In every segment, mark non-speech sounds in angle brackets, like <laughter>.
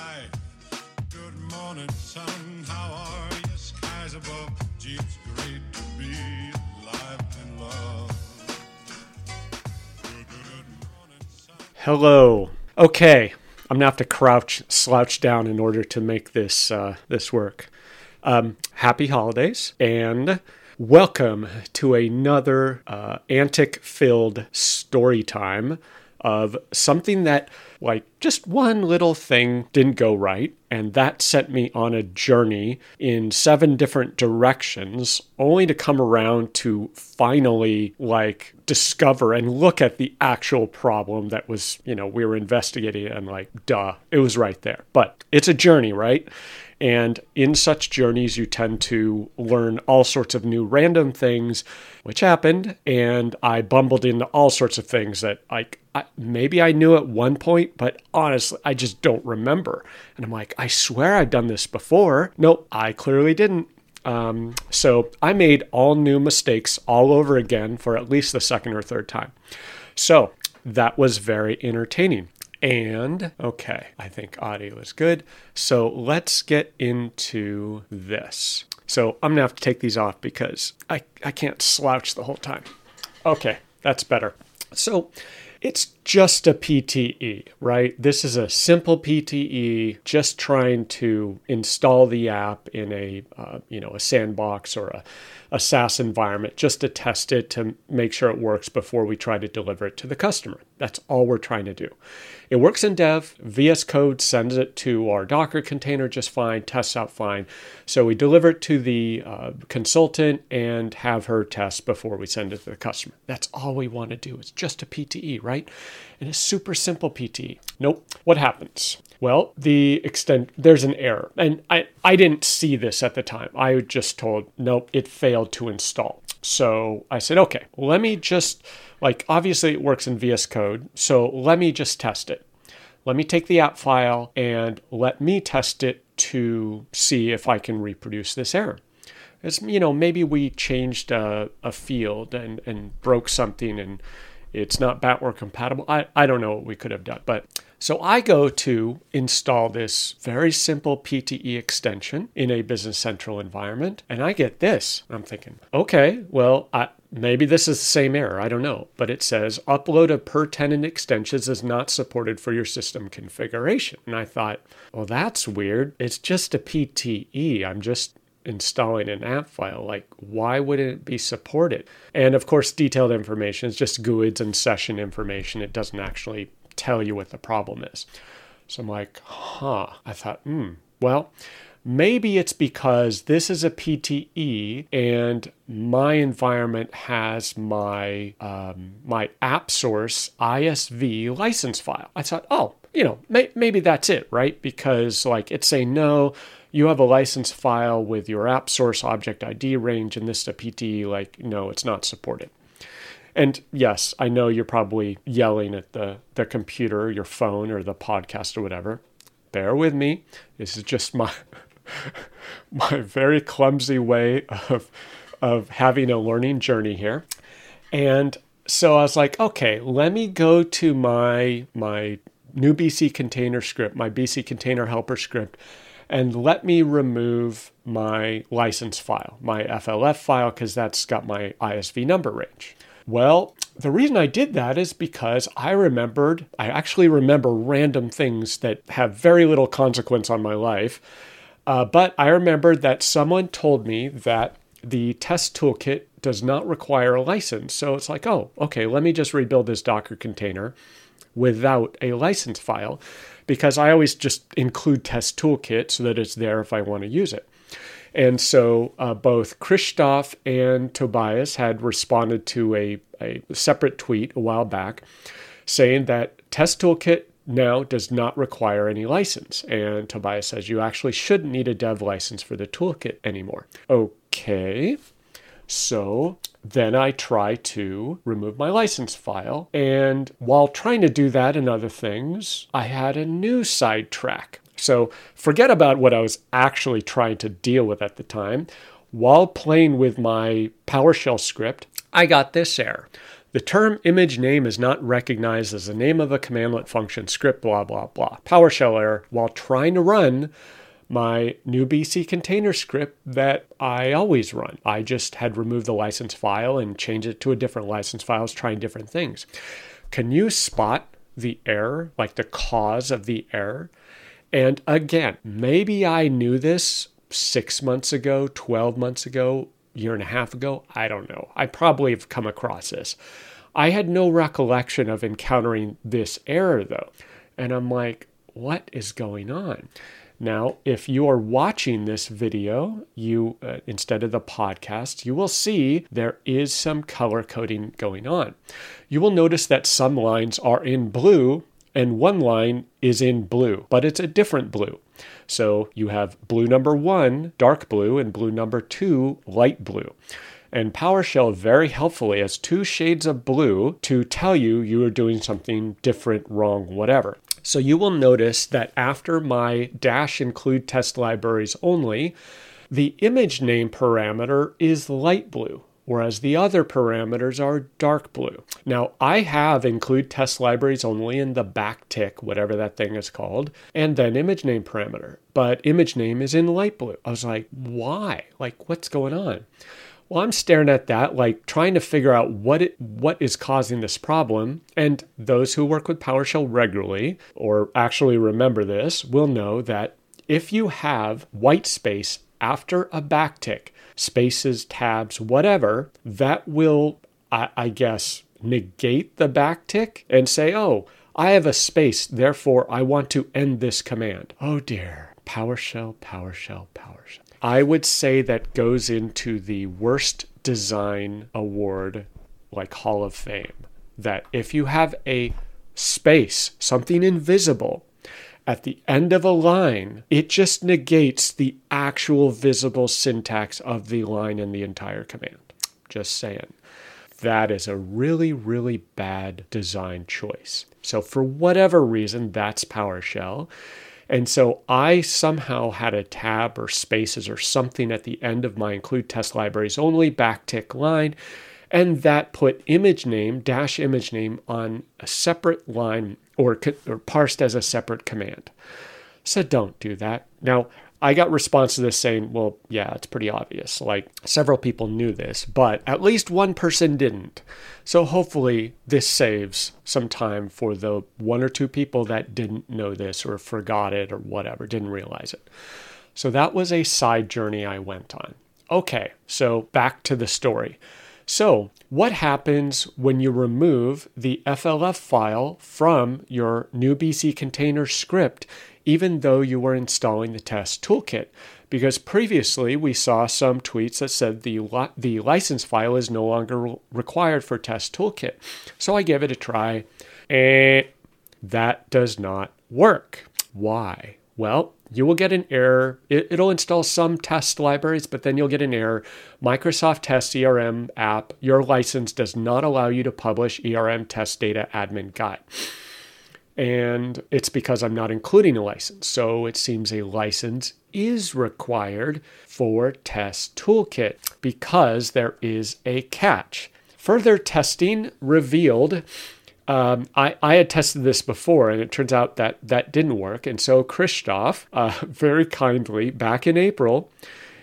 life. Good morning, sun. How are you? Skies above. Gee, it's great to be alive and love. Hello. Okay, I'm gonna have to crouch, slouch down in order to make this uh, this work. Um, happy holidays and welcome to another uh, antic-filled story time of something that, like, just one little thing didn't go right, and that sent me on a journey in seven different directions, only to come around to finally, like, discover and look at the actual problem that was, you know, we were investigating, and, like, duh, it was right there. But it's a journey, right? And in such journeys, you tend to learn all sorts of new random things, which happened. And I bumbled into all sorts of things that, like, I, maybe I knew at one point, but honestly, I just don't remember. And I'm like, I swear I've done this before. Nope, I clearly didn't. Um, so I made all new mistakes all over again for at least the second or third time. So that was very entertaining. And okay, I think audio is good. So let's get into this. So I'm gonna have to take these off because I, I can't slouch the whole time. Okay, that's better. So it's just a PTE, right? This is a simple PTE, just trying to install the app in a uh, you know a sandbox or a, a SaaS environment, just to test it to make sure it works before we try to deliver it to the customer. That's all we're trying to do. It works in dev. VS Code sends it to our Docker container just fine, tests out fine. So we deliver it to the uh, consultant and have her test before we send it to the customer. That's all we want to do. It's just a PTE, right? And a super simple PT. Nope. What happens? Well, the extent there's an error, and I I didn't see this at the time. I just told nope, it failed to install. So I said, okay, let me just like obviously it works in VS Code, so let me just test it. Let me take the app file and let me test it to see if I can reproduce this error. It's, you know, maybe we changed a, a field and, and broke something and it's not backward compatible. I, I don't know what we could have done. But so I go to install this very simple PTE extension in a Business Central environment, and I get this. I'm thinking, okay, well, I, maybe this is the same error. I don't know. But it says upload of per tenant extensions is not supported for your system configuration. And I thought, well, that's weird. It's just a PTE. I'm just installing an app file. Like, why wouldn't it be supported? And of course, detailed information is just GUIDs and session information. It doesn't actually tell you what the problem is. So I'm like, huh. I thought, hmm, well, maybe it's because this is a PTE and my environment has my um, my app source ISV license file. I thought, oh, you know, may- maybe that's it, right? Because like it's saying no, you have a license file with your app source object ID range, and this is a PTE. Like, no, it's not supported. And yes, I know you're probably yelling at the, the computer, your phone, or the podcast or whatever. Bear with me. This is just my <laughs> my very clumsy way of of having a learning journey here. And so I was like, okay, let me go to my my new BC container script, my BC container helper script, and let me remove my license file, my FLF file, because that's got my ISV number range. Well, the reason I did that is because I remembered, I actually remember random things that have very little consequence on my life. Uh, but I remembered that someone told me that the test toolkit does not require a license. So it's like, oh, okay, let me just rebuild this Docker container without a license file because I always just include test toolkit so that it's there if I want to use it. And so uh, both Christoph and Tobias had responded to a, a separate tweet a while back saying that Test Toolkit now does not require any license. And Tobias says you actually shouldn't need a dev license for the toolkit anymore. Okay. So then I try to remove my license file. And while trying to do that and other things, I had a new sidetrack. So forget about what I was actually trying to deal with at the time. While playing with my PowerShell script, I got this error. The term image name is not recognized as the name of a cmdlet function script, blah, blah, blah. PowerShell error while trying to run my new BC container script that I always run. I just had removed the license file and changed it to a different license file, I was trying different things. Can you spot the error, like the cause of the error? And again, maybe I knew this six months ago, 12 months ago, year and a half ago. I don't know. I probably have come across this. I had no recollection of encountering this error though. And I'm like, what is going on? Now, if you are watching this video, you uh, instead of the podcast, you will see there is some color coding going on. You will notice that some lines are in blue and one line is in blue, but it's a different blue. So you have blue number one, dark blue, and blue number two, light blue. And PowerShell very helpfully has two shades of blue to tell you you are doing something different, wrong, whatever. So you will notice that after my dash include test libraries only, the image name parameter is light blue whereas the other parameters are dark blue. Now, I have include test libraries only in the backtick, whatever that thing is called, and then image name parameter, but image name is in light blue. I was like, why? Like, what's going on? Well, I'm staring at that, like trying to figure out what it, what is causing this problem. And those who work with PowerShell regularly, or actually remember this, will know that if you have white space after a backtick, spaces, tabs, whatever, that will, I, I guess, negate the backtick and say, oh, I have a space, therefore I want to end this command. Oh dear. PowerShell, PowerShell, PowerShell. I would say that goes into the worst design award, like Hall of Fame. That if you have a space, something invisible, at the end of a line, it just negates the actual visible syntax of the line in the entire command. Just saying. That is a really, really bad design choice. So, for whatever reason, that's PowerShell. And so I somehow had a tab or spaces or something at the end of my include test libraries only backtick line. And that put image name dash image name on a separate line or, or parsed as a separate command. So don't do that. Now, I got response to this saying, well, yeah, it's pretty obvious. Like several people knew this, but at least one person didn't. So hopefully this saves some time for the one or two people that didn't know this or forgot it or whatever, didn't realize it. So that was a side journey I went on. Okay, so back to the story. So, what happens when you remove the FLF file from your new BC container script, even though you were installing the test toolkit? Because previously we saw some tweets that said the, li- the license file is no longer re- required for test toolkit. So I gave it a try, and that does not work. Why? Well, you will get an error. It, will install some test libraries, but then you'll get an error. Microsoft Test ERM app, your license does not allow you to publish ERM test data admin guide. And it's because I'm not including a license. So it seems a license is required for Test Toolkit because there is a catch. Further testing revealed um, I, I had tested this before and it turns out that that didn't work. And so Christoph, uh, <laughs> very kindly, back in April,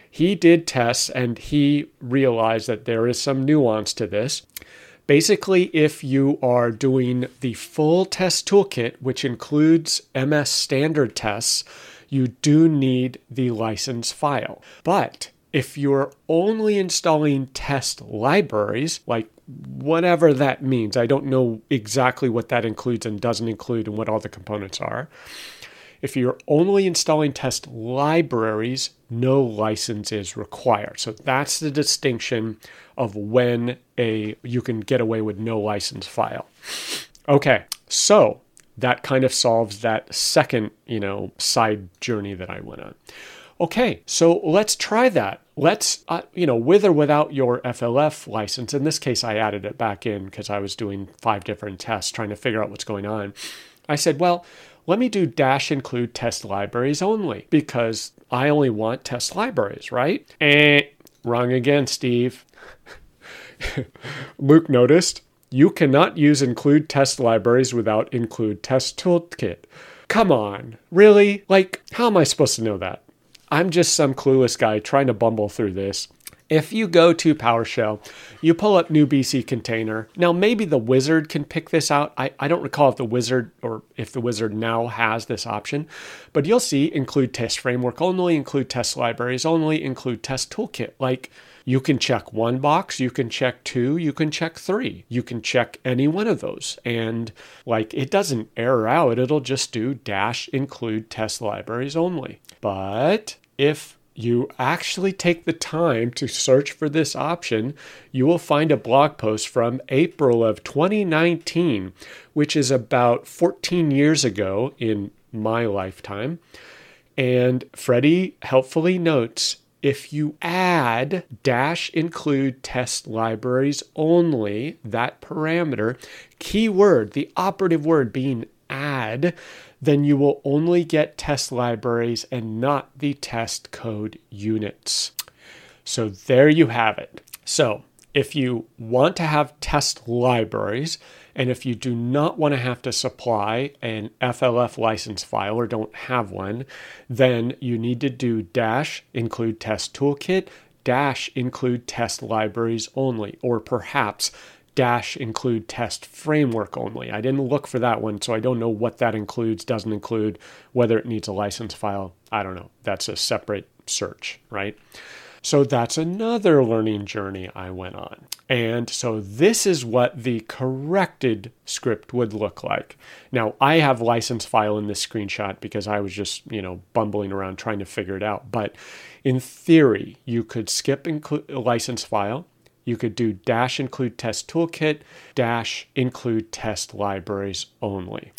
he did tests and he realized that there is some nuance to this. Basically, if you are doing the full test toolkit, which includes MS standard tests, you do need the license file. But if you're only installing test libraries, like whatever that means. I don't know exactly what that includes and doesn't include and what all the components are. If you're only installing test libraries, no license is required. So that's the distinction of when a you can get away with no license file. Okay, so that kind of solves that second, you know, side journey that I went on. Okay, so let's try that. Let's, uh, you know, with or without your FLF license. In this case, I added it back in because I was doing five different tests trying to figure out what's going on. I said, well, let me do dash include test libraries only because I only want test libraries, right? Eh, wrong again, Steve. <laughs> Luke noticed You cannot use include test libraries without include test toolkit. Come on, really? Like, how am I supposed to know that? I'm just some clueless guy trying to bumble through this. If you go to PowerShell, you pull up new BC container. Now, maybe the wizard can pick this out. I, I don't recall if the wizard or if the wizard now has this option, but you'll see include test framework only, include test libraries only, include test toolkit. Like you can check one box, you can check two, you can check three. You can check any one of those. And like it doesn't error out, it'll just do dash include test libraries only. But if you actually take the time to search for this option, you will find a blog post from April of 2019, which is about 14 years ago in my lifetime. And Freddy helpfully notes if you add dash include test libraries only, that parameter, keyword, the operative word being add, then you will only get test libraries and not the test code units. So there you have it. So if you want to have test libraries, and if you do not want to have to supply an FLF license file or don't have one, then you need to do dash include test toolkit, dash include test libraries only, or perhaps dash include test framework only. I didn't look for that one, so I don't know what that includes, doesn't include, whether it needs a license file. I don't know. That's a separate search, right? So that's another learning journey I went on. And so this is what the corrected script would look like. Now, I have license file in this screenshot because I was just, you know, bumbling around trying to figure it out. But in theory, you could skip inclu- license file you could do dash include test toolkit, dash include test libraries only.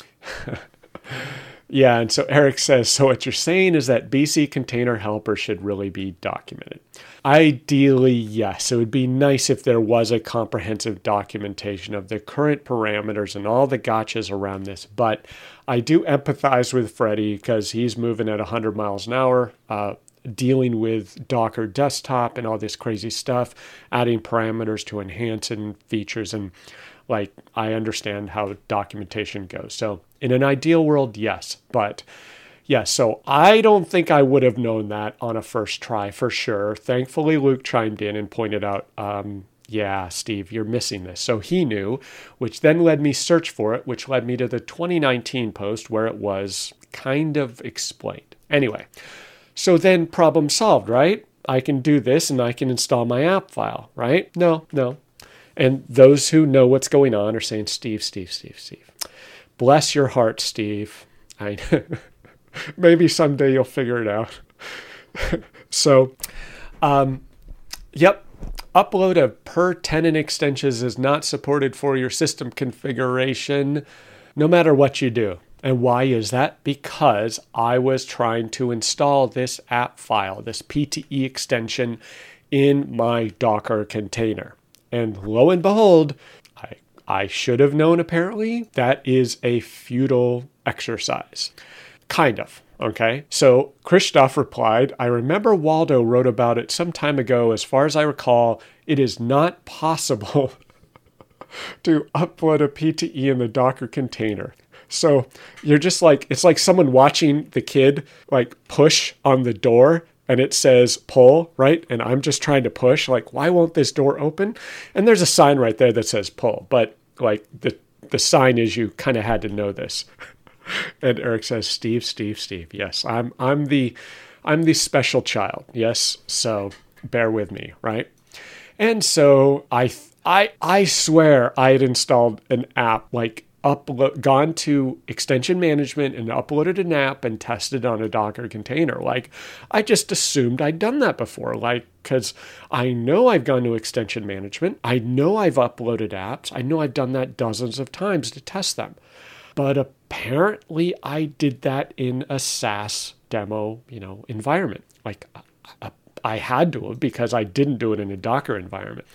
<laughs> yeah, and so Eric says, so what you're saying is that BC container helper should really be documented. Ideally, yes. It would be nice if there was a comprehensive documentation of the current parameters and all the gotchas around this. But I do empathize with Freddy because he's moving at 100 miles an hour. Uh, dealing with Docker desktop and all this crazy stuff, adding parameters to enhance and features. And like, I understand how documentation goes. So, in an ideal world, yes. But yeah, so I don't think I would have known that on a first try for sure. Thankfully, Luke chimed in and pointed out, um, yeah, Steve, you're missing this. So he knew, which then led me search for it, which led me to the 2019 post where it was kind of explained. Anyway, so then problem solved, right? I can do this and I can install my app file, right? No, no. And those who know what's going on are saying, Steve, Steve, Steve, Steve. Bless your heart, Steve. I <laughs> maybe someday you'll figure it out. <laughs> so, um, yep, upload of per tenant extensions is not supported for your system configuration, no matter what you do. And why is that? Because I was trying to install this app file, this PTE extension, in my Docker container. And lo and behold, I, I should have known apparently that is a futile exercise. Kind of. Okay. So Christoph replied, I remember Waldo wrote about it some time ago. As far as I recall, it is not possible <laughs> to upload a PTE in the Docker container. So you're just like, it's like someone watching the kid like push on the door and it says pull, right? And I'm just trying to push. Like, why won't this door open? And there's a sign right there that says pull, but like the, the sign is you kind of had to know this. <laughs> and Eric says, Steve, Steve, Steve. Yes, I'm, I'm the, I'm the special child. Yes. So bear with me, right? And so I, I, I swear I had installed an app like upload gone to extension management and uploaded an app and tested on a Docker container. Like I just assumed I'd done that before. Like because I know I've gone to extension management. I know I've uploaded apps. I know I've done that dozens of times to test them. But apparently I did that in a SaaS demo, you know, environment. Like I had to have because I didn't do it in a Docker environment.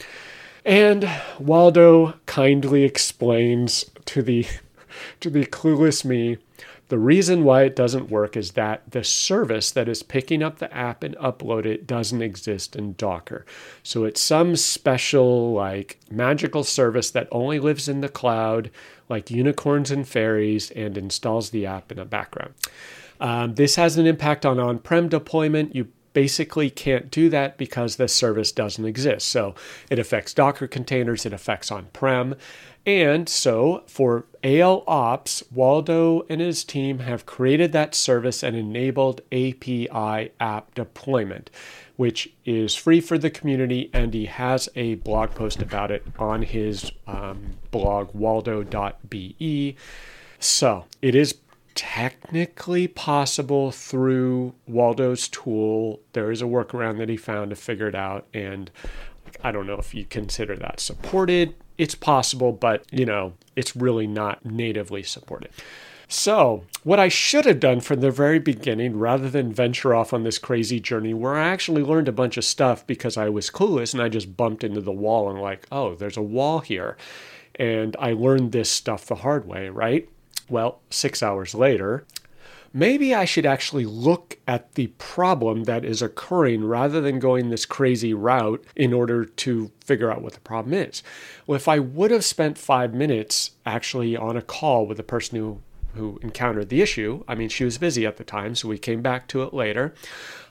And Waldo kindly explains to the <laughs> to the clueless me The reason why it doesn't work is that the service that is picking up the app and upload it doesn't exist in Docker. So it's some special, like magical service that only lives in the cloud, like unicorns and fairies, and installs the app in the background. Um, this has an impact on on prem deployment. You basically can't do that because the service doesn't exist. So it affects Docker containers, it affects on prem. And so for ALOps, Waldo and his team have created that service and enabled API app deployment, which is free for the community. And he has a blog post about it on his um, blog, waldo.be. So it is technically possible through Waldo's tool. There is a workaround that he found to figure it out. And I don't know if you consider that supported. It's possible, but you know, it's really not natively supported. So, what I should have done from the very beginning, rather than venture off on this crazy journey where I actually learned a bunch of stuff because I was clueless and I just bumped into the wall and, like, oh, there's a wall here. And I learned this stuff the hard way, right? Well, six hours later, maybe I should actually look at the problem that is occurring rather than going this crazy route in order to figure out what the problem is. Well, if I would have spent five minutes actually on a call with the person who who encountered the issue. I mean, she was busy at the time, so we came back to it later.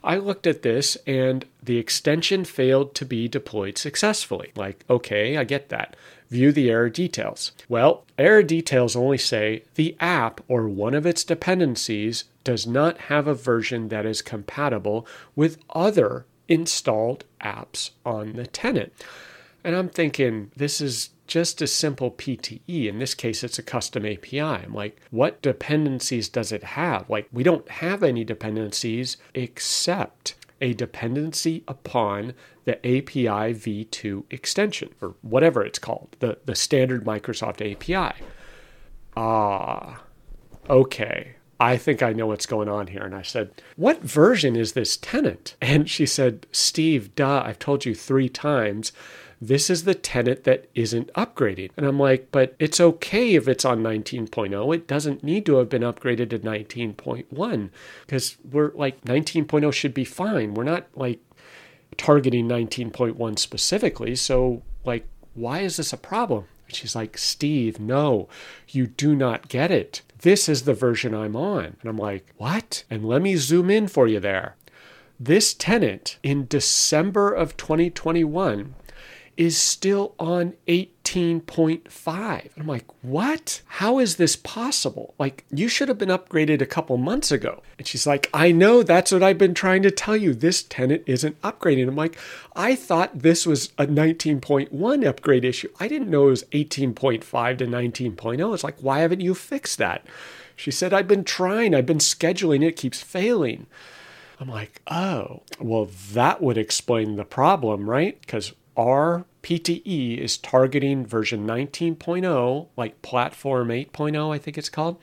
I looked at this and the extension failed to be deployed successfully. Like, okay, I get that. View the error details. Well, error details only say the app or one of its dependencies does not have a version that is compatible with other installed apps on the tenant. And I'm thinking, this is just a simple PTE. In this case, it's a custom API. I'm like, what dependencies does it have? Like, we don't have any dependencies except a dependency upon the API v2 extension, or whatever it's called, the, the standard Microsoft API. Ah, okay. I think I know what's going on here. And I said, What version is this tenant? And she said, Steve, duh, I've told you three times this is the tenant that isn't upgraded. And I'm like, but it's okay if it's on 19.0. It doesn't need to have been upgraded to 19.1 because we're like 19.0 should be fine. We're not like targeting 19.1 specifically. So, like, why is this a problem? She's like, Steve, no, you do not get it. This is the version I'm on. And I'm like, what? And let me zoom in for you there. This tenant in December of 2021 is still on 18.5. I'm like, what? How is this possible? Like, you should have been upgraded a couple months ago. And she's like, I know, that's what I've been trying to tell you. This tenant isn't upgrading. I'm like, I thought this was a 19.1 upgrade issue. I didn't know it was 18.5 to 19.0. It's like, why haven't you fixed that? She said, I've been trying, I've been scheduling, it keeps failing. I'm like, oh, well, that would explain the problem, right? Because our PTE is targeting version 19.0, like platform 8.0, I think it's called.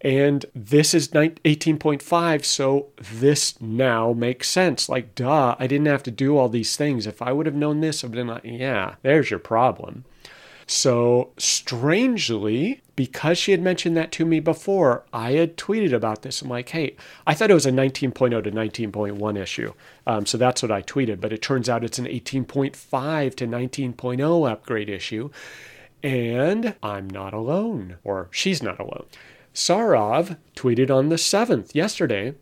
And this is 18.5, so this now makes sense. Like, duh, I didn't have to do all these things. If I would have known this, I've been like, yeah, there's your problem. So, strangely, because she had mentioned that to me before, I had tweeted about this. I'm like, hey, I thought it was a 19.0 to 19.1 issue. Um, so that's what I tweeted. But it turns out it's an 18.5 to 19.0 upgrade issue. And I'm not alone, or she's not alone. Saurav tweeted on the 7th, yesterday,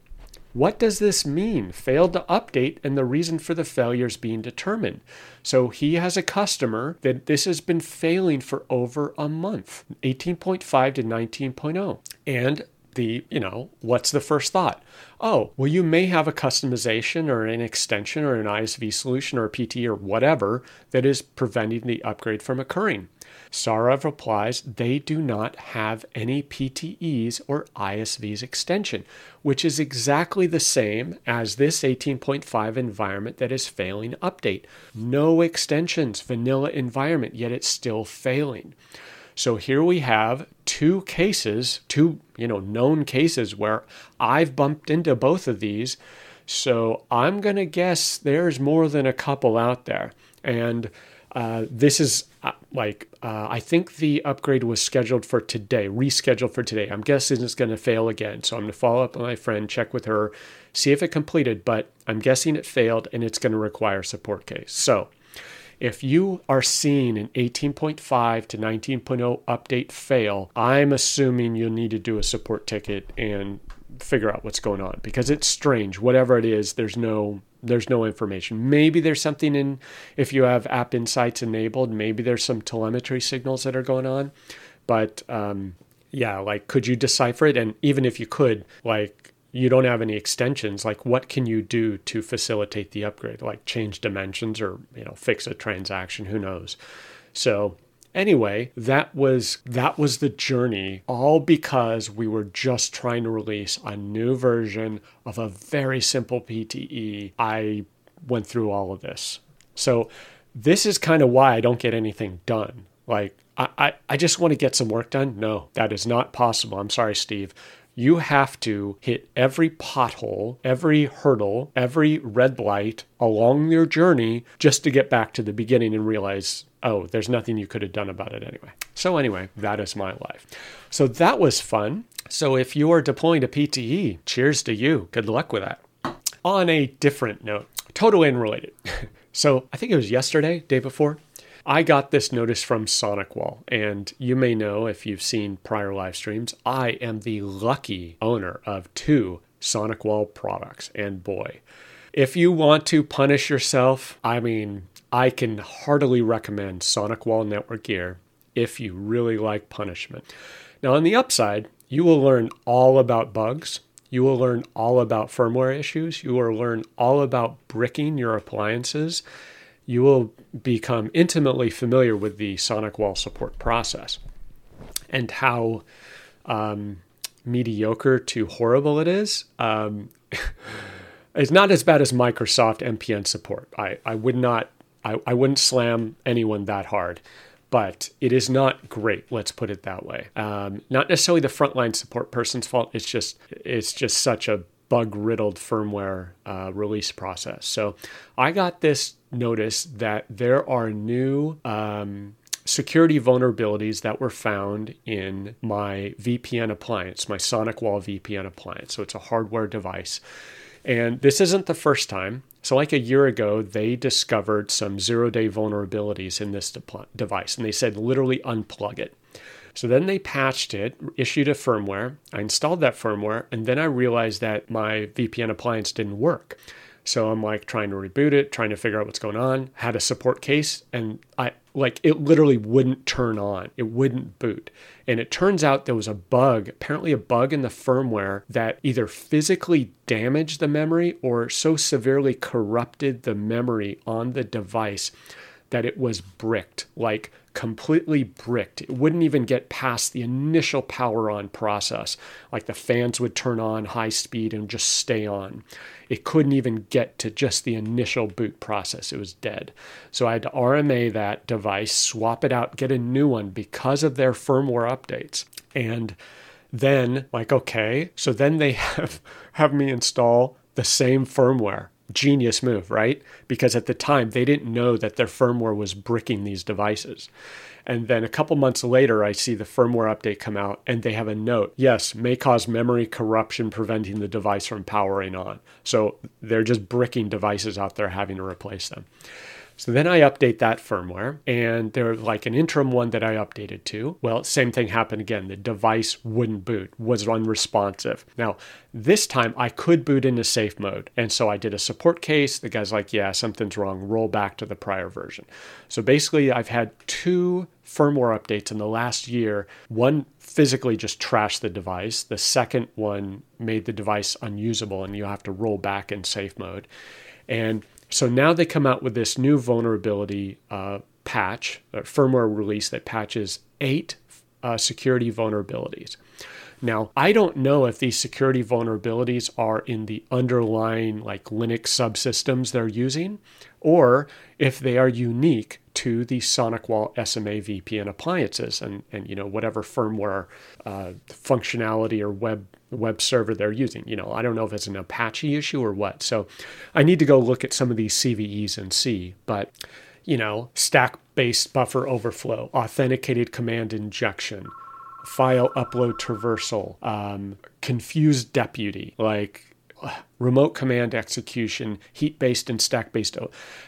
what does this mean? Failed to update and the reason for the failure is being determined. So he has a customer that this has been failing for over a month, 18.5 to 19.0. And the, you know, what's the first thought? Oh, well, you may have a customization or an extension or an ISV solution or a PT or whatever that is preventing the upgrade from occurring. Saurav replies they do not have any PTEs or ISVs extension, which is exactly the same as this 18.5 environment that is failing update. No extensions, vanilla environment, yet it's still failing. So here we have two cases, two, you know, known cases where I've bumped into both of these. So I'm going to guess there's more than a couple out there. And uh, this is, like uh, I think the upgrade was scheduled for today, rescheduled for today. I'm guessing it's going to fail again. So I'm going to follow up with my friend, check with her, see if it completed, but I'm guessing it failed and it's going to require support case. So if you are seeing an 18.5 to 19.0 update fail, I'm assuming you'll need to do a support ticket and figure out what's going on because it's strange. Whatever it is, there's no there's no information. Maybe there's something in if you have app insights enabled, maybe there's some telemetry signals that are going on. But um, yeah, like could you decipher it? And even if you could, like you don't have any extensions, like what can you do to facilitate the upgrade? Like change dimensions or you know fix a transaction? Who knows? So Anyway, that was that was the journey all because we were just trying to release a new version of a very simple PTE. I went through all of this. So this is kind of why I don't get anything done. Like I, I, I just want to get some work done. No, that is not possible. I'm sorry, Steve you have to hit every pothole, every hurdle, every red light along your journey just to get back to the beginning and realize oh, there's nothing you could have done about it anyway. So, anyway, that is my life. So, that was fun. So, if you are deploying to PTE, cheers to you. Good luck with that. On a different note, totally unrelated. <laughs> so, I think it was yesterday, day before, I got this notice from SonicWall, and you may know if you've seen prior live streams, I am the lucky owner of two SonicWall products, and boy, if you want to punish yourself, I mean, I can heartily recommend SonicWall Network Gear if you really like punishment. Now, on the upside, you will learn all about bugs. You will learn all about firmware issues. You will learn all about bricking your appliances. You will become intimately familiar with the SonicWall support process and how um, mediocre to horrible it is. Um, <laughs> it's not as bad as Microsoft MPN support. I, I would not I, I wouldn't slam anyone that hard, but it is not great. Let's put it that way. Um, not necessarily the frontline support person's fault. It's just it's just such a bug riddled firmware uh, release process. So I got this notice that there are new um, security vulnerabilities that were found in my VPN appliance, my SonicWall VPN appliance. So it's a hardware device. And this isn't the first time. So, like a year ago, they discovered some zero day vulnerabilities in this de- device, and they said literally unplug it. So then they patched it, issued a firmware. I installed that firmware, and then I realized that my VPN appliance didn't work. So I'm like trying to reboot it, trying to figure out what's going on. Had a support case, and I like it literally wouldn't turn on. It wouldn't boot. And it turns out there was a bug, apparently a bug in the firmware that either physically damaged the memory or so severely corrupted the memory on the device that it was bricked, like completely bricked. It wouldn't even get past the initial power on process. Like the fans would turn on high speed and just stay on it couldn't even get to just the initial boot process. It was dead. So I had to RMA that device, swap it out, get a new one because of their firmware updates. And then, like, okay, so then they <laughs> have, have me install the same firmware genius move, right? Because at the time they didn't know that their firmware was bricking these devices. And then a couple months later, I see the firmware update come out and they have a note yes, may cause memory corruption, preventing the device from powering on. So they're just bricking devices out there having to replace them. So then I update that firmware, and there's like an interim one that I updated to. Well, same thing happened again. The device wouldn't boot, was unresponsive. Now, this time I could boot into safe mode. And so I did a support case. The guy's like, yeah, something's wrong. Roll back to the prior version. So basically, I've had two firmware updates in the last year. One physically just trashed the device, the second one made the device unusable, and you have to roll back in safe mode. And so now they come out with this new vulnerability uh, patch, a firmware release that patches eight uh, security vulnerabilities. Now, I don't know if these security vulnerabilities are in the underlying like Linux subsystems they're using or if they are unique to the SonicWall SMA VPN appliances and, and you know whatever firmware uh, functionality or web web server they're using. You know, I don't know if it's an Apache issue or what. So I need to go look at some of these CVEs and see. But you know, stack based buffer overflow, authenticated command injection, file upload traversal, um, confused deputy, like remote command execution, heap based and stack based.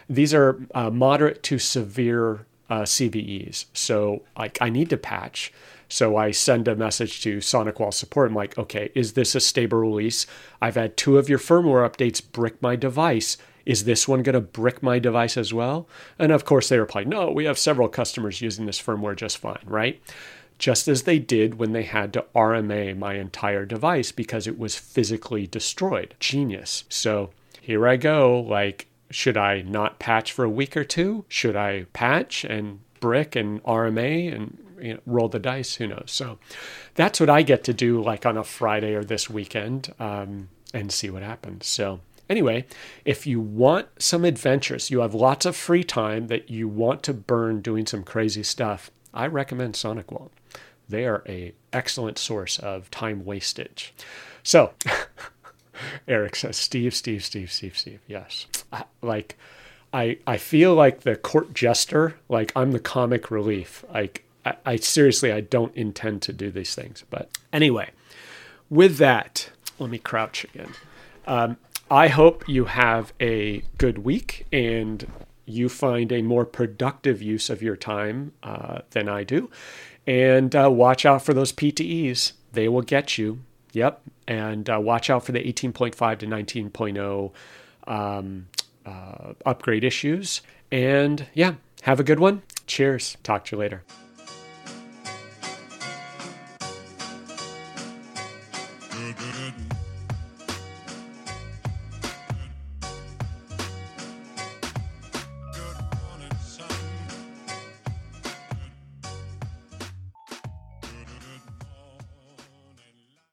These are uh, moderate to severe uh, CVEs. So like I need to patch. So I send a message to SonicWall support. I'm like, okay, is this a stable release? I've had two of your firmware updates brick my device. Is this one going to brick my device as well? And of course, they replied, no, we have several customers using this firmware just fine, right? Just as they did when they had to RMA my entire device because it was physically destroyed. Genius. So here I go, like, should I not patch for a week or two? Should I patch and brick and RMA and you know, roll the dice? Who knows? So that's what I get to do, like on a Friday or this weekend, um, and see what happens. So Anyway, if you want some adventures, you have lots of free time that you want to burn doing some crazy stuff, I recommend SonicWall. They are a excellent source of time wastage. So, <laughs> Eric says, Steve, Steve, Steve, Steve, Steve. Yes. like, I, I feel like the court jester, like I'm the comic relief. Like, I, I seriously, I don't intend to do these things. But anyway, with that, let me crouch again. Um, I hope you have a good week and you find a more productive use of your time uh, than I do. And uh, watch out for those PTEs, they will get you. Yep. And uh, watch out for the 18.5 to 19.0 um, uh, upgrade issues. And yeah, have a good one. Cheers. Talk to you later.